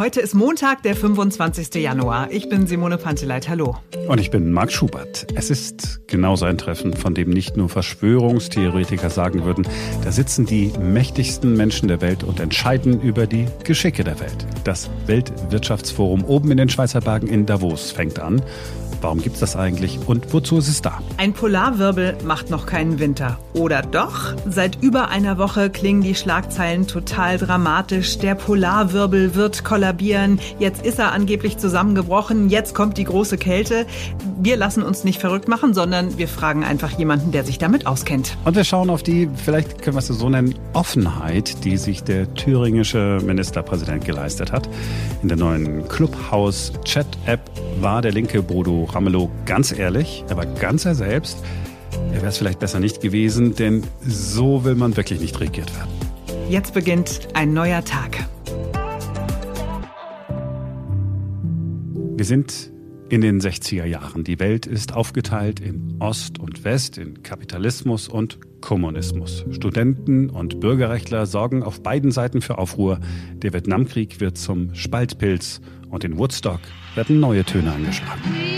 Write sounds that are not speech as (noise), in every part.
Heute ist Montag, der 25. Januar. Ich bin Simone Panteleit. Hallo. Und ich bin Marc Schubert. Es ist genauso ein Treffen, von dem nicht nur Verschwörungstheoretiker sagen würden, da sitzen die mächtigsten Menschen der Welt und entscheiden über die Geschicke der Welt. Das Weltwirtschaftsforum oben in den Schweizer Bergen in Davos fängt an. Warum gibt es das eigentlich und wozu ist es da? Ein Polarwirbel macht noch keinen Winter. Oder doch? Seit über einer Woche klingen die Schlagzeilen total dramatisch. Der Polarwirbel wird kollabieren. Jetzt ist er angeblich zusammengebrochen. Jetzt kommt die große Kälte. Wir lassen uns nicht verrückt machen, sondern wir fragen einfach jemanden, der sich damit auskennt. Und wir schauen auf die, vielleicht können wir es so nennen, Offenheit, die sich der thüringische Ministerpräsident geleistet hat. In der neuen Clubhouse-Chat-App war der linke Bodo Ramelow ganz ehrlich, er war ganz er selbst. Er wäre es vielleicht besser nicht gewesen, denn so will man wirklich nicht regiert werden. Jetzt beginnt ein neuer Tag. Wir sind in den 60er Jahren. Die Welt ist aufgeteilt in Ost und West, in Kapitalismus und Kommunismus. Studenten und Bürgerrechtler sorgen auf beiden Seiten für Aufruhr. Der Vietnamkrieg wird zum Spaltpilz und in Woodstock werden neue Töne angeschlagen.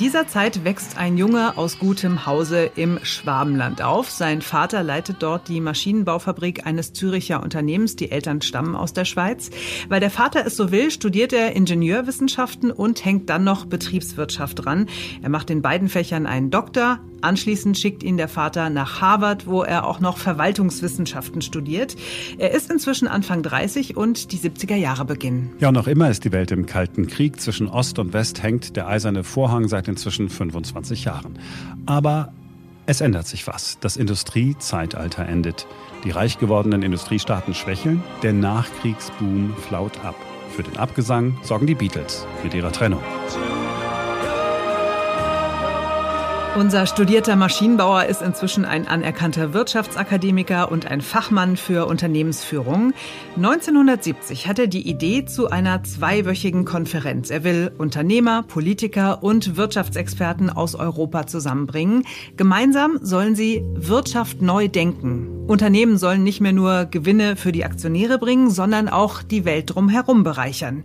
Dieser Zeit wächst ein Junge aus gutem Hause im Schwabenland auf. Sein Vater leitet dort die Maschinenbaufabrik eines Züricher Unternehmens. Die Eltern stammen aus der Schweiz. Weil der Vater es so will, studiert er Ingenieurwissenschaften und hängt dann noch Betriebswirtschaft dran. Er macht in beiden Fächern einen Doktor, Anschließend schickt ihn der Vater nach Harvard, wo er auch noch Verwaltungswissenschaften studiert. Er ist inzwischen Anfang 30 und die 70er Jahre beginnen. Ja, noch immer ist die Welt im Kalten Krieg. Zwischen Ost und West hängt der eiserne Vorhang seit inzwischen 25 Jahren. Aber es ändert sich was. Das Industriezeitalter endet. Die reich gewordenen Industriestaaten schwächeln. Der Nachkriegsboom flaut ab. Für den Abgesang sorgen die Beatles mit ihrer Trennung. Unser studierter Maschinenbauer ist inzwischen ein anerkannter Wirtschaftsakademiker und ein Fachmann für Unternehmensführung. 1970 hat er die Idee zu einer zweiwöchigen Konferenz. Er will Unternehmer, Politiker und Wirtschaftsexperten aus Europa zusammenbringen. Gemeinsam sollen sie Wirtschaft neu denken. Unternehmen sollen nicht mehr nur Gewinne für die Aktionäre bringen, sondern auch die Welt drumherum bereichern.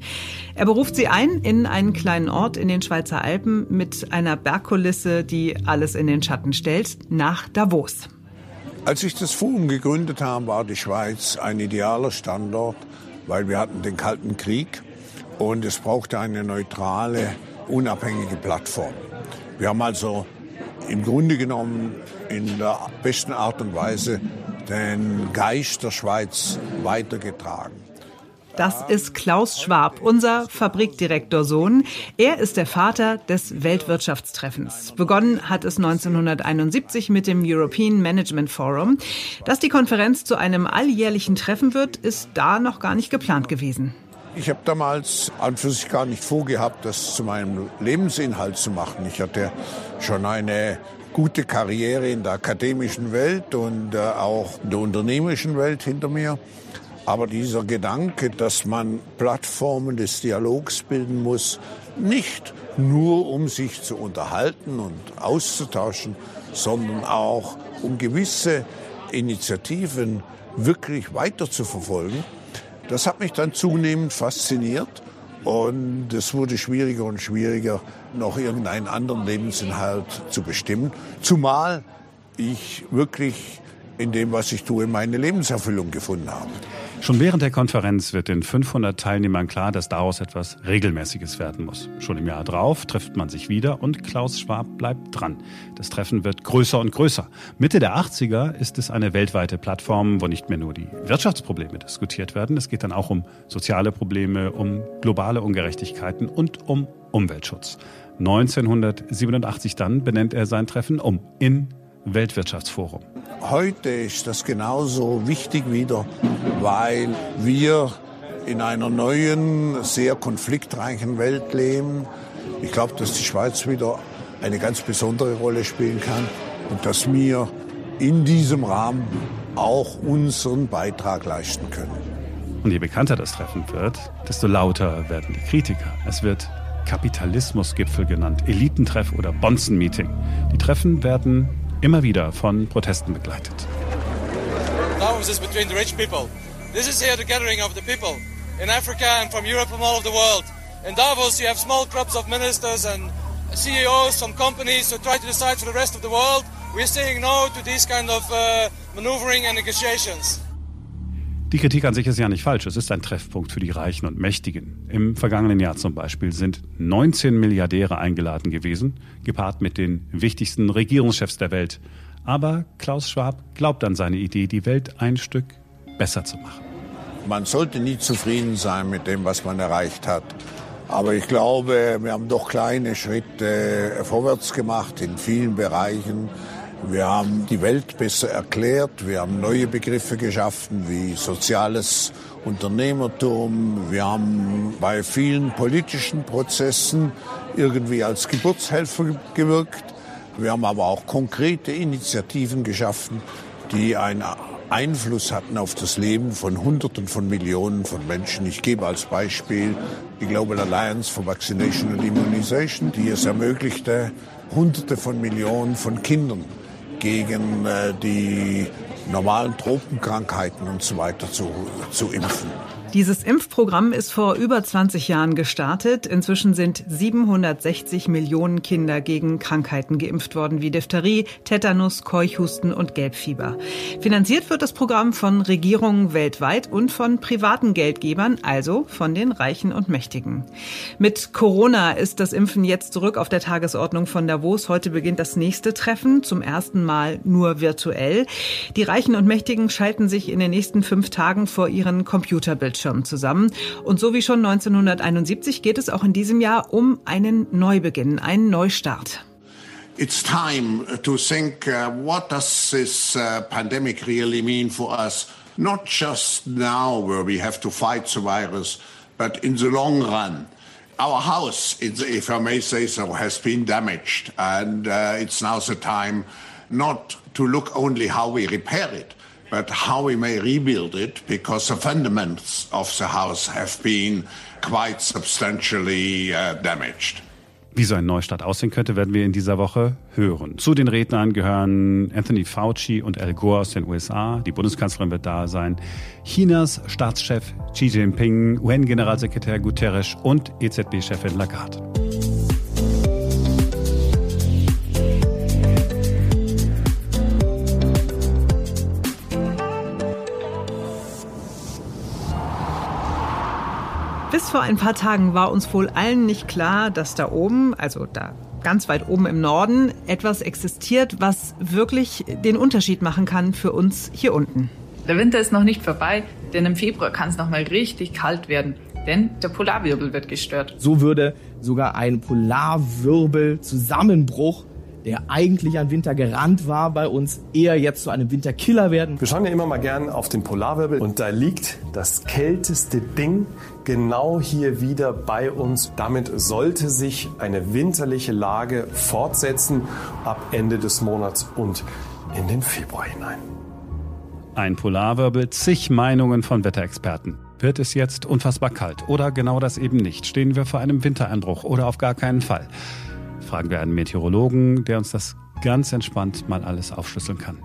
Er beruft sie ein in einen kleinen Ort in den Schweizer Alpen mit einer Bergkulisse, die alles in den Schatten stellt, nach Davos. Als ich das Forum gegründet habe, war die Schweiz ein idealer Standort, weil wir hatten den Kalten Krieg und es brauchte eine neutrale, unabhängige Plattform. Wir haben also im Grunde genommen in der besten Art und Weise den Geist der Schweiz weitergetragen. Das ist Klaus Schwab, unser Fabrikdirektorsohn. Er ist der Vater des Weltwirtschaftstreffens. Begonnen hat es 1971 mit dem European Management Forum. Dass die Konferenz zu einem alljährlichen Treffen wird, ist da noch gar nicht geplant gewesen. Ich habe damals an für sich gar nicht vorgehabt, das zu meinem Lebensinhalt zu machen. Ich hatte schon eine gute Karriere in der akademischen Welt und äh, auch in der unternehmerischen Welt hinter mir. Aber dieser Gedanke, dass man Plattformen des Dialogs bilden muss, nicht nur um sich zu unterhalten und auszutauschen, sondern auch um gewisse Initiativen wirklich weiter zu verfolgen, das hat mich dann zunehmend fasziniert. Und es wurde schwieriger und schwieriger, noch irgendeinen anderen Lebensinhalt zu bestimmen. Zumal ich wirklich in dem, was ich tue, meine Lebenserfüllung gefunden habe. Schon während der Konferenz wird den 500 Teilnehmern klar, dass daraus etwas Regelmäßiges werden muss. Schon im Jahr drauf trifft man sich wieder und Klaus Schwab bleibt dran. Das Treffen wird größer und größer. Mitte der 80er ist es eine weltweite Plattform, wo nicht mehr nur die Wirtschaftsprobleme diskutiert werden. Es geht dann auch um soziale Probleme, um globale Ungerechtigkeiten und um Umweltschutz. 1987 dann benennt er sein Treffen um in Weltwirtschaftsforum. Heute ist das genauso wichtig wieder, weil wir in einer neuen, sehr konfliktreichen Welt leben. Ich glaube, dass die Schweiz wieder eine ganz besondere Rolle spielen kann und dass wir in diesem Rahmen auch unseren Beitrag leisten können. Und je bekannter das Treffen wird, desto lauter werden die Kritiker. Es wird Kapitalismusgipfel genannt, Elitentreff oder Bonzen-Meeting. Die Treffen werden immer wieder von Protesten begleitet. Raus differences between the rich people. This is here the gathering of the in Africa and from Europe and all over the world. In Davos, you have small clubs of ministers and CEOs from companies who try to decide for the rest of the world. We're saying no to these kind of uh, maneuvering and negotiations. Die Kritik an sich ist ja nicht falsch. Es ist ein Treffpunkt für die Reichen und Mächtigen. Im vergangenen Jahr zum Beispiel sind 19 Milliardäre eingeladen gewesen, gepaart mit den wichtigsten Regierungschefs der Welt. Aber Klaus Schwab glaubt an seine Idee, die Welt ein Stück besser zu machen. Man sollte nie zufrieden sein mit dem, was man erreicht hat. Aber ich glaube, wir haben doch kleine Schritte vorwärts gemacht in vielen Bereichen. Wir haben die Welt besser erklärt. Wir haben neue Begriffe geschaffen wie soziales Unternehmertum. Wir haben bei vielen politischen Prozessen irgendwie als Geburtshelfer gewirkt. Wir haben aber auch konkrete Initiativen geschaffen, die einen Einfluss hatten auf das Leben von Hunderten von Millionen von Menschen. Ich gebe als Beispiel die Global Alliance for Vaccination and Immunization, die es ermöglichte, Hunderte von Millionen von Kindern gegen äh, die normalen Tropenkrankheiten und so weiter zu, zu impfen. Dieses Impfprogramm ist vor über 20 Jahren gestartet. Inzwischen sind 760 Millionen Kinder gegen Krankheiten geimpft worden wie Diphtherie, Tetanus, Keuchhusten und Gelbfieber. Finanziert wird das Programm von Regierungen weltweit und von privaten Geldgebern, also von den Reichen und Mächtigen. Mit Corona ist das Impfen jetzt zurück auf der Tagesordnung von Davos. Heute beginnt das nächste Treffen, zum ersten Mal nur virtuell. Die Reichen und Mächtigen schalten sich in den nächsten fünf Tagen vor ihren Computerbildschirmen Bildschirm zusammen. Und so wie schon 1971 geht es auch in diesem Jahr um einen Neubeginn, einen Neustart. It's time to think uh, what does this uh, pandemic really mean for us? Not just now where we have to fight the virus, but in the long run. Our house, if I may say so, has been damaged, and uh, it's now the time not to look only how we repair it, but how we may rebuild it because the fundamentals of the house have been quite substantially uh, damaged. Wie so ein Neustart aussehen könnte, werden wir in dieser Woche hören. Zu den Rednern gehören Anthony Fauci und Al Gore aus den USA. Die Bundeskanzlerin wird da sein. Chinas Staatschef Xi Jinping, UN-Generalsekretär Guterres und EZB-Chefin Lagarde. Bis vor ein paar Tagen war uns wohl allen nicht klar, dass da oben, also da ganz weit oben im Norden, etwas existiert, was wirklich den Unterschied machen kann für uns hier unten. Der Winter ist noch nicht vorbei, denn im Februar kann es noch mal richtig kalt werden, denn der Polarwirbel wird gestört. So würde sogar ein Polarwirbel-Zusammenbruch der eigentlich an Winter gerannt war, bei uns eher jetzt zu einem Winterkiller werden. Wir schauen ja immer mal gern auf den Polarwirbel und da liegt das kälteste Ding genau hier wieder bei uns. Damit sollte sich eine winterliche Lage fortsetzen ab Ende des Monats und in den Februar hinein. Ein Polarwirbel, zig Meinungen von Wetterexperten. Wird es jetzt unfassbar kalt oder genau das eben nicht? Stehen wir vor einem Wintereinbruch oder auf gar keinen Fall? Fragen wir einen Meteorologen, der uns das ganz entspannt mal alles aufschlüsseln kann.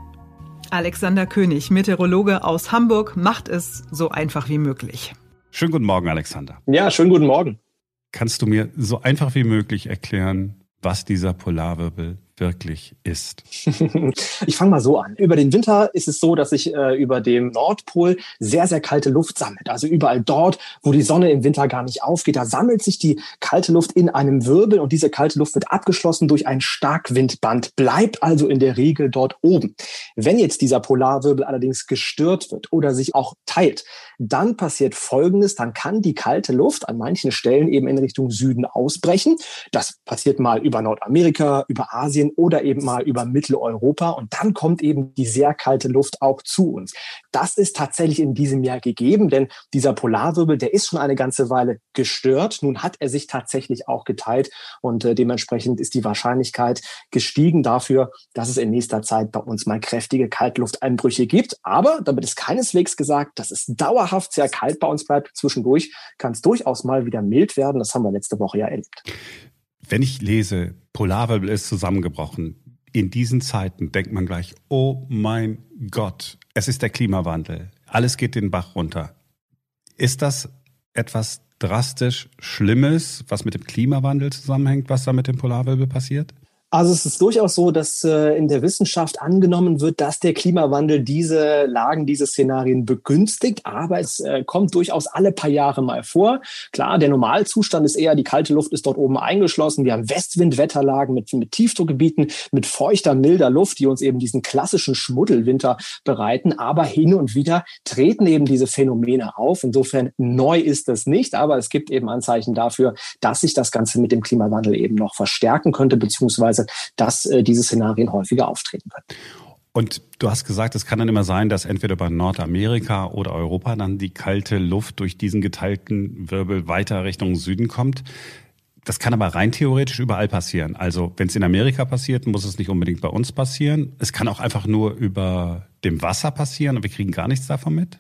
Alexander König, Meteorologe aus Hamburg, macht es so einfach wie möglich. Schönen guten Morgen, Alexander. Ja, schönen guten Morgen. Kannst du mir so einfach wie möglich erklären, was dieser Polarwirbel wirklich ist? (laughs) ich fange mal so an. Über den Winter ist es so, dass sich äh, über dem Nordpol sehr, sehr kalte Luft sammelt. Also überall dort, wo die Sonne im Winter gar nicht aufgeht, da sammelt sich die kalte Luft in einem Wirbel und diese kalte Luft wird abgeschlossen durch ein Starkwindband, bleibt also in der Regel dort oben. Wenn jetzt dieser Polarwirbel allerdings gestört wird oder sich auch teilt, dann passiert Folgendes, dann kann die kalte Luft an manchen Stellen eben in Richtung Süden ausbrechen. Das passiert mal über Nordamerika, über Asien oder eben mal über Mitteleuropa. Und dann kommt eben die sehr kalte Luft auch zu uns. Das ist tatsächlich in diesem Jahr gegeben, denn dieser Polarwirbel, der ist schon eine ganze Weile gestört. Nun hat er sich tatsächlich auch geteilt und äh, dementsprechend ist die Wahrscheinlichkeit gestiegen dafür, dass es in nächster Zeit bei uns mal kräftige Kaltlufteinbrüche gibt. Aber damit ist keineswegs gesagt, dass es dauerhaft sehr kalt bei uns bleibt. Zwischendurch kann es durchaus mal wieder mild werden. Das haben wir letzte Woche ja erlebt. Wenn ich lese, Polarwirbel ist zusammengebrochen, In diesen Zeiten denkt man gleich, oh mein Gott, es ist der Klimawandel. Alles geht den Bach runter. Ist das etwas drastisch Schlimmes, was mit dem Klimawandel zusammenhängt, was da mit dem Polarwirbel passiert? Also es ist durchaus so, dass äh, in der Wissenschaft angenommen wird, dass der Klimawandel diese Lagen, diese Szenarien begünstigt, aber es äh, kommt durchaus alle paar Jahre mal vor. Klar, der Normalzustand ist eher, die kalte Luft ist dort oben eingeschlossen. Wir haben Westwindwetterlagen mit, mit Tiefdruckgebieten, mit feuchter, milder Luft, die uns eben diesen klassischen Schmuddelwinter bereiten. Aber hin und wieder treten eben diese Phänomene auf. Insofern neu ist das nicht, aber es gibt eben Anzeichen dafür, dass sich das Ganze mit dem Klimawandel eben noch verstärken könnte, beziehungsweise dass äh, diese Szenarien häufiger auftreten können. Und du hast gesagt, es kann dann immer sein, dass entweder bei Nordamerika oder Europa dann die kalte Luft durch diesen geteilten Wirbel weiter Richtung Süden kommt. Das kann aber rein theoretisch überall passieren. Also wenn es in Amerika passiert, muss es nicht unbedingt bei uns passieren. Es kann auch einfach nur über dem Wasser passieren und wir kriegen gar nichts davon mit.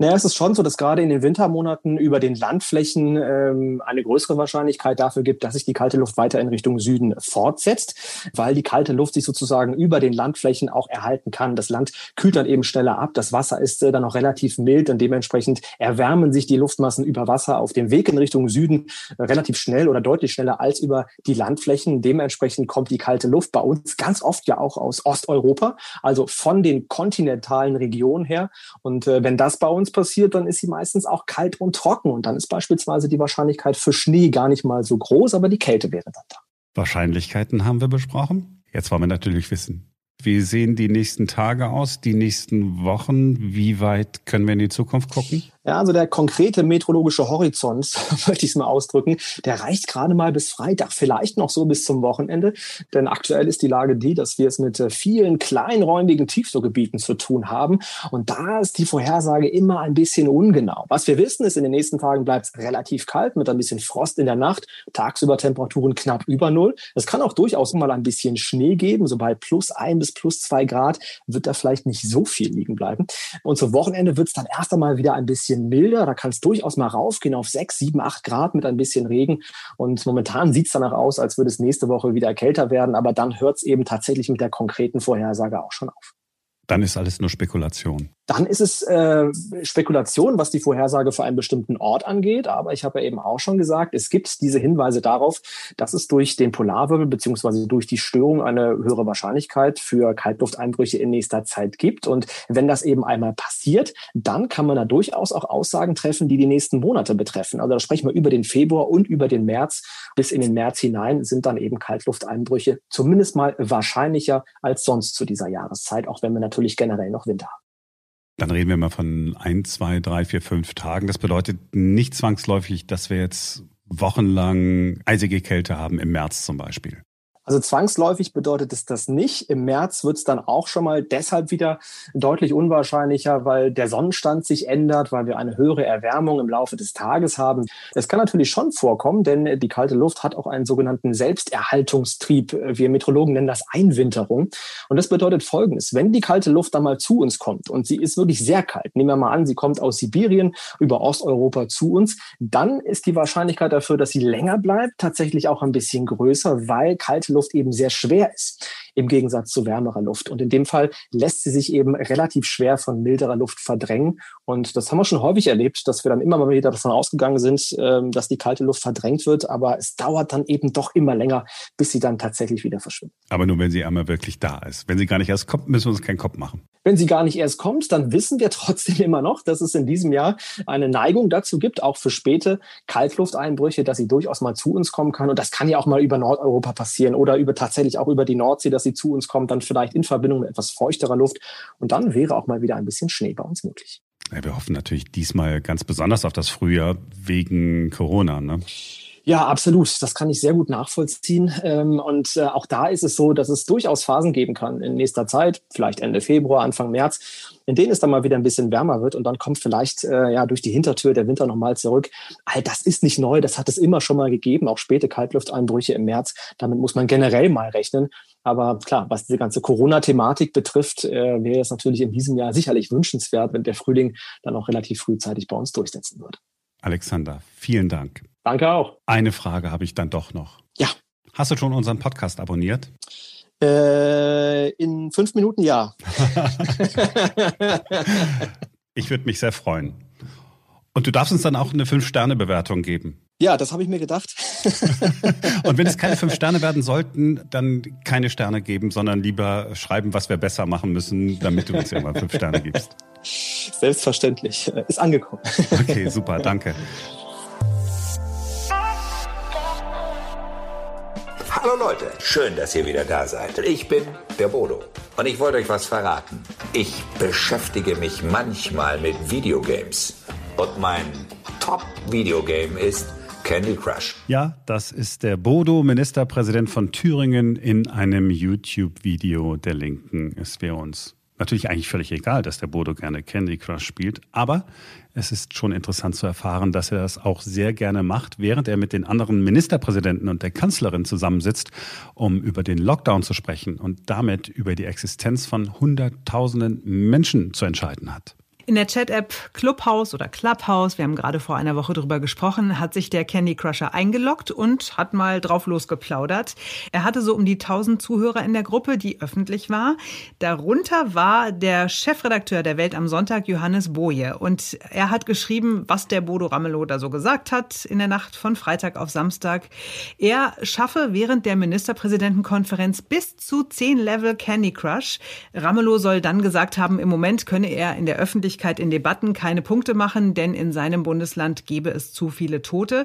Naja, es ist schon so, dass gerade in den Wintermonaten über den Landflächen ähm, eine größere Wahrscheinlichkeit dafür gibt, dass sich die kalte Luft weiter in Richtung Süden fortsetzt, weil die kalte Luft sich sozusagen über den Landflächen auch erhalten kann. Das Land kühlt dann eben schneller ab, das Wasser ist äh, dann auch relativ mild und dementsprechend erwärmen sich die Luftmassen über Wasser auf dem Weg in Richtung Süden äh, relativ schnell oder deutlich schneller als über die Landflächen. Dementsprechend kommt die kalte Luft bei uns ganz oft ja auch aus Osteuropa, also von den kontinentalen Regionen her. Und äh, wenn das bei uns uns passiert, dann ist sie meistens auch kalt und trocken. Und dann ist beispielsweise die Wahrscheinlichkeit für Schnee gar nicht mal so groß, aber die Kälte wäre dann da. Wahrscheinlichkeiten haben wir besprochen. Jetzt wollen wir natürlich wissen, wie sehen die nächsten Tage aus, die nächsten Wochen? Wie weit können wir in die Zukunft gucken? Ja, also der konkrete meteorologische Horizont, (laughs) möchte ich es mal ausdrücken, der reicht gerade mal bis Freitag, vielleicht noch so bis zum Wochenende. Denn aktuell ist die Lage die, dass wir es mit äh, vielen kleinräumigen Tiefdruckgebieten zu tun haben. Und da ist die Vorhersage immer ein bisschen ungenau. Was wir wissen, ist, in den nächsten Tagen bleibt es relativ kalt mit ein bisschen Frost in der Nacht, tagsüber Temperaturen knapp über Null. Es kann auch durchaus mal ein bisschen Schnee geben, so bei plus ein bis plus zwei Grad wird da vielleicht nicht so viel liegen bleiben. Und zum Wochenende wird es dann erst einmal wieder ein bisschen bisschen milder. Da kann es durchaus mal raufgehen auf 6, 7, 8 Grad mit ein bisschen Regen. Und momentan sieht es danach aus, als würde es nächste Woche wieder kälter werden. Aber dann hört es eben tatsächlich mit der konkreten Vorhersage auch schon auf. Dann ist alles nur Spekulation. Dann ist es äh, Spekulation, was die Vorhersage für einen bestimmten Ort angeht. Aber ich habe ja eben auch schon gesagt, es gibt diese Hinweise darauf, dass es durch den Polarwirbel beziehungsweise durch die Störung eine höhere Wahrscheinlichkeit für Kaltlufteinbrüche in nächster Zeit gibt. Und wenn das eben einmal passiert, dann kann man da durchaus auch Aussagen treffen, die die nächsten Monate betreffen. Also da sprechen wir über den Februar und über den März. Bis in den März hinein sind dann eben Kaltlufteinbrüche zumindest mal wahrscheinlicher als sonst zu dieser Jahreszeit, auch wenn wir natürlich generell noch Winter haben. Dann reden wir mal von ein, zwei, drei, vier, fünf Tagen. Das bedeutet nicht zwangsläufig, dass wir jetzt wochenlang eisige Kälte haben, im März zum Beispiel. Also zwangsläufig bedeutet es das nicht. Im März wird es dann auch schon mal deshalb wieder deutlich unwahrscheinlicher, weil der Sonnenstand sich ändert, weil wir eine höhere Erwärmung im Laufe des Tages haben. Es kann natürlich schon vorkommen, denn die kalte Luft hat auch einen sogenannten Selbsterhaltungstrieb. Wir Meteorologen nennen das Einwinterung. Und das bedeutet Folgendes. Wenn die kalte Luft dann mal zu uns kommt und sie ist wirklich sehr kalt, nehmen wir mal an, sie kommt aus Sibirien über Osteuropa zu uns, dann ist die Wahrscheinlichkeit dafür, dass sie länger bleibt, tatsächlich auch ein bisschen größer, weil kalte Luft eben sehr schwer ist im Gegensatz zu wärmerer Luft. Und in dem Fall lässt sie sich eben relativ schwer von milderer Luft verdrängen. Und das haben wir schon häufig erlebt, dass wir dann immer mal wieder davon ausgegangen sind, ähm, dass die kalte Luft verdrängt wird. Aber es dauert dann eben doch immer länger, bis sie dann tatsächlich wieder verschwindet. Aber nur wenn sie einmal wirklich da ist. Wenn sie gar nicht erst kommt, müssen wir uns keinen Kopf machen. Wenn sie gar nicht erst kommt, dann wissen wir trotzdem immer noch, dass es in diesem Jahr eine Neigung dazu gibt, auch für späte Kaltlufteinbrüche, dass sie durchaus mal zu uns kommen kann. Und das kann ja auch mal über Nordeuropa passieren oder über tatsächlich auch über die Nordsee, dass sie zu uns kommt, dann vielleicht in Verbindung mit etwas feuchterer Luft. Und dann wäre auch mal wieder ein bisschen Schnee bei uns möglich. Ja, wir hoffen natürlich diesmal ganz besonders auf das Frühjahr wegen Corona. Ne? Ja, absolut. Das kann ich sehr gut nachvollziehen. Ähm, und äh, auch da ist es so, dass es durchaus Phasen geben kann in nächster Zeit, vielleicht Ende Februar, Anfang März, in denen es dann mal wieder ein bisschen wärmer wird und dann kommt vielleicht äh, ja durch die Hintertür der Winter nochmal zurück. All das ist nicht neu, das hat es immer schon mal gegeben, auch späte Kaltlufteinbrüche im März. Damit muss man generell mal rechnen. Aber klar, was diese ganze Corona-Thematik betrifft, äh, wäre es natürlich in diesem Jahr sicherlich wünschenswert, wenn der Frühling dann auch relativ frühzeitig bei uns durchsetzen würde. Alexander, vielen Dank. Danke auch. Eine Frage habe ich dann doch noch. Ja. Hast du schon unseren Podcast abonniert? Äh, in fünf Minuten ja. (laughs) ich würde mich sehr freuen. Und du darfst uns dann auch eine Fünf-Sterne-Bewertung geben. Ja, das habe ich mir gedacht. (laughs) Und wenn es keine fünf Sterne werden sollten, dann keine Sterne geben, sondern lieber schreiben, was wir besser machen müssen, damit du uns ja mal fünf Sterne gibst. Selbstverständlich. Ist angekommen. (laughs) Okay, super, danke. Hallo Leute, schön, dass ihr wieder da seid. Ich bin der Bodo und ich wollte euch was verraten. Ich beschäftige mich manchmal mit Videogames und mein Top-Videogame ist Candy Crush. Ja, das ist der Bodo, Ministerpräsident von Thüringen, in einem YouTube-Video der Linken. Es wäre uns natürlich eigentlich völlig egal, dass der Bodo gerne Candy Crush spielt, aber es ist schon interessant zu erfahren, dass er das auch sehr gerne macht, während er mit den anderen Ministerpräsidenten und der Kanzlerin zusammensitzt, um über den Lockdown zu sprechen und damit über die Existenz von Hunderttausenden Menschen zu entscheiden hat. In der Chat-App Clubhouse oder Clubhouse, wir haben gerade vor einer Woche drüber gesprochen, hat sich der Candy Crusher eingeloggt und hat mal drauf losgeplaudert. Er hatte so um die 1000 Zuhörer in der Gruppe, die öffentlich war. Darunter war der Chefredakteur der Welt am Sonntag, Johannes Boje. Und er hat geschrieben, was der Bodo Ramelow da so gesagt hat in der Nacht von Freitag auf Samstag. Er schaffe während der Ministerpräsidentenkonferenz bis zu 10 Level Candy Crush. Ramelow soll dann gesagt haben, im Moment könne er in der Öffentlichkeit Öffentlichkeit in Debatten keine Punkte machen, denn in seinem Bundesland gebe es zu viele Tote.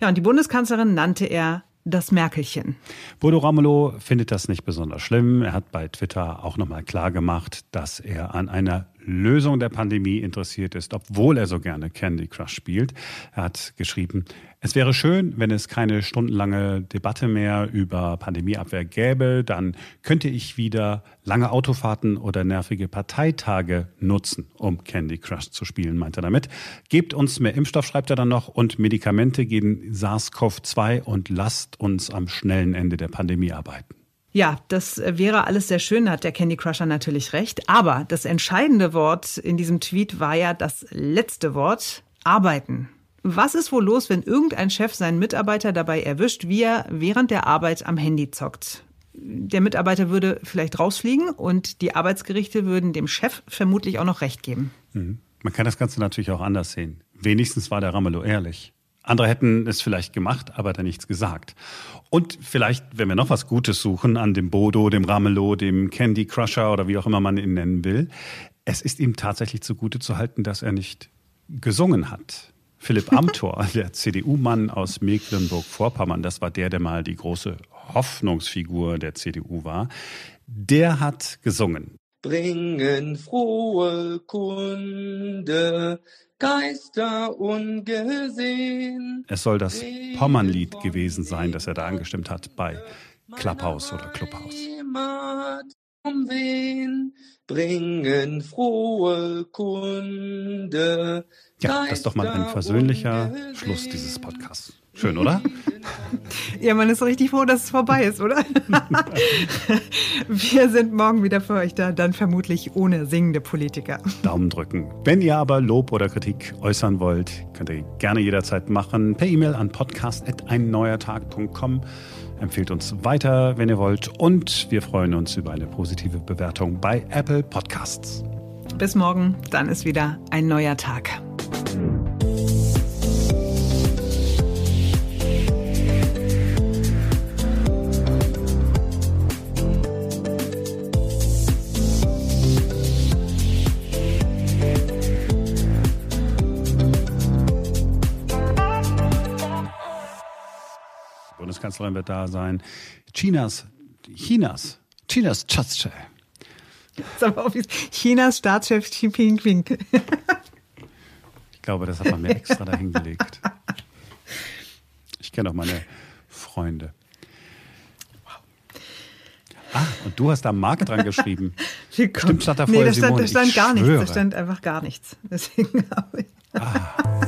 Ja, und die Bundeskanzlerin nannte er das Merkelchen. Bodo Ramelow findet das nicht besonders schlimm. Er hat bei Twitter auch nochmal klar gemacht, dass er an einer Lösung der Pandemie interessiert ist, obwohl er so gerne Candy Crush spielt. Er hat geschrieben, es wäre schön, wenn es keine stundenlange Debatte mehr über Pandemieabwehr gäbe. Dann könnte ich wieder lange Autofahrten oder nervige Parteitage nutzen, um Candy Crush zu spielen, meint er damit. Gebt uns mehr Impfstoff, schreibt er dann noch, und Medikamente gegen SARS-CoV-2 und lasst uns am schnellen Ende der Pandemie arbeiten. Ja, das wäre alles sehr schön, hat der Candy Crusher natürlich recht. Aber das entscheidende Wort in diesem Tweet war ja das letzte Wort, arbeiten. Was ist wohl los, wenn irgendein Chef seinen Mitarbeiter dabei erwischt, wie er während der Arbeit am Handy zockt? Der Mitarbeiter würde vielleicht rausfliegen und die Arbeitsgerichte würden dem Chef vermutlich auch noch recht geben. Mhm. Man kann das Ganze natürlich auch anders sehen. Wenigstens war der Ramelow ehrlich. Andere hätten es vielleicht gemacht, aber dann nichts gesagt. Und vielleicht, wenn wir noch was Gutes suchen an dem Bodo, dem Ramelow, dem Candy Crusher oder wie auch immer man ihn nennen will, es ist ihm tatsächlich zugute zu halten, dass er nicht gesungen hat. Philipp (laughs) Amthor, der CDU-Mann aus Mecklenburg-Vorpommern, das war der, der mal die große Hoffnungsfigur der CDU war, der hat gesungen. Bringen frohe Kunde, Geister ungesehen. Es soll das Pommernlied gewesen sein, das er da angestimmt hat bei Clubhouse oder Clubhouse. Um wen bringen frohe Kunde. Ja, das ist doch mal ein versöhnlicher Schluss dieses Podcasts. Schön, oder? (laughs) Ja, man ist richtig froh, dass es vorbei ist, oder? (laughs) Wir sind morgen wieder für euch da, dann vermutlich ohne singende Politiker. Daumen drücken. Wenn ihr aber Lob oder Kritik äußern wollt, könnt ihr gerne jederzeit machen. Per E-Mail an podcast.einneuertag.com. Empfehlt uns weiter, wenn ihr wollt. Und wir freuen uns über eine positive Bewertung bei Apple Podcasts. Bis morgen, dann ist wieder ein neuer Tag. Bundeskanzlerin wird da sein. Chinas, Chinas, Chinas Chatsche. Chinas Staatschef Xi Jinping. ich glaube, das hat man mir extra dahingelegt. Ich kenne auch meine Freunde. Ah, und du hast da Mark dran geschrieben. (laughs) Stimmt, stand da vorher nee, da stand, da stand gar nichts. Da stand einfach gar nichts. Deswegen habe ich. Ah.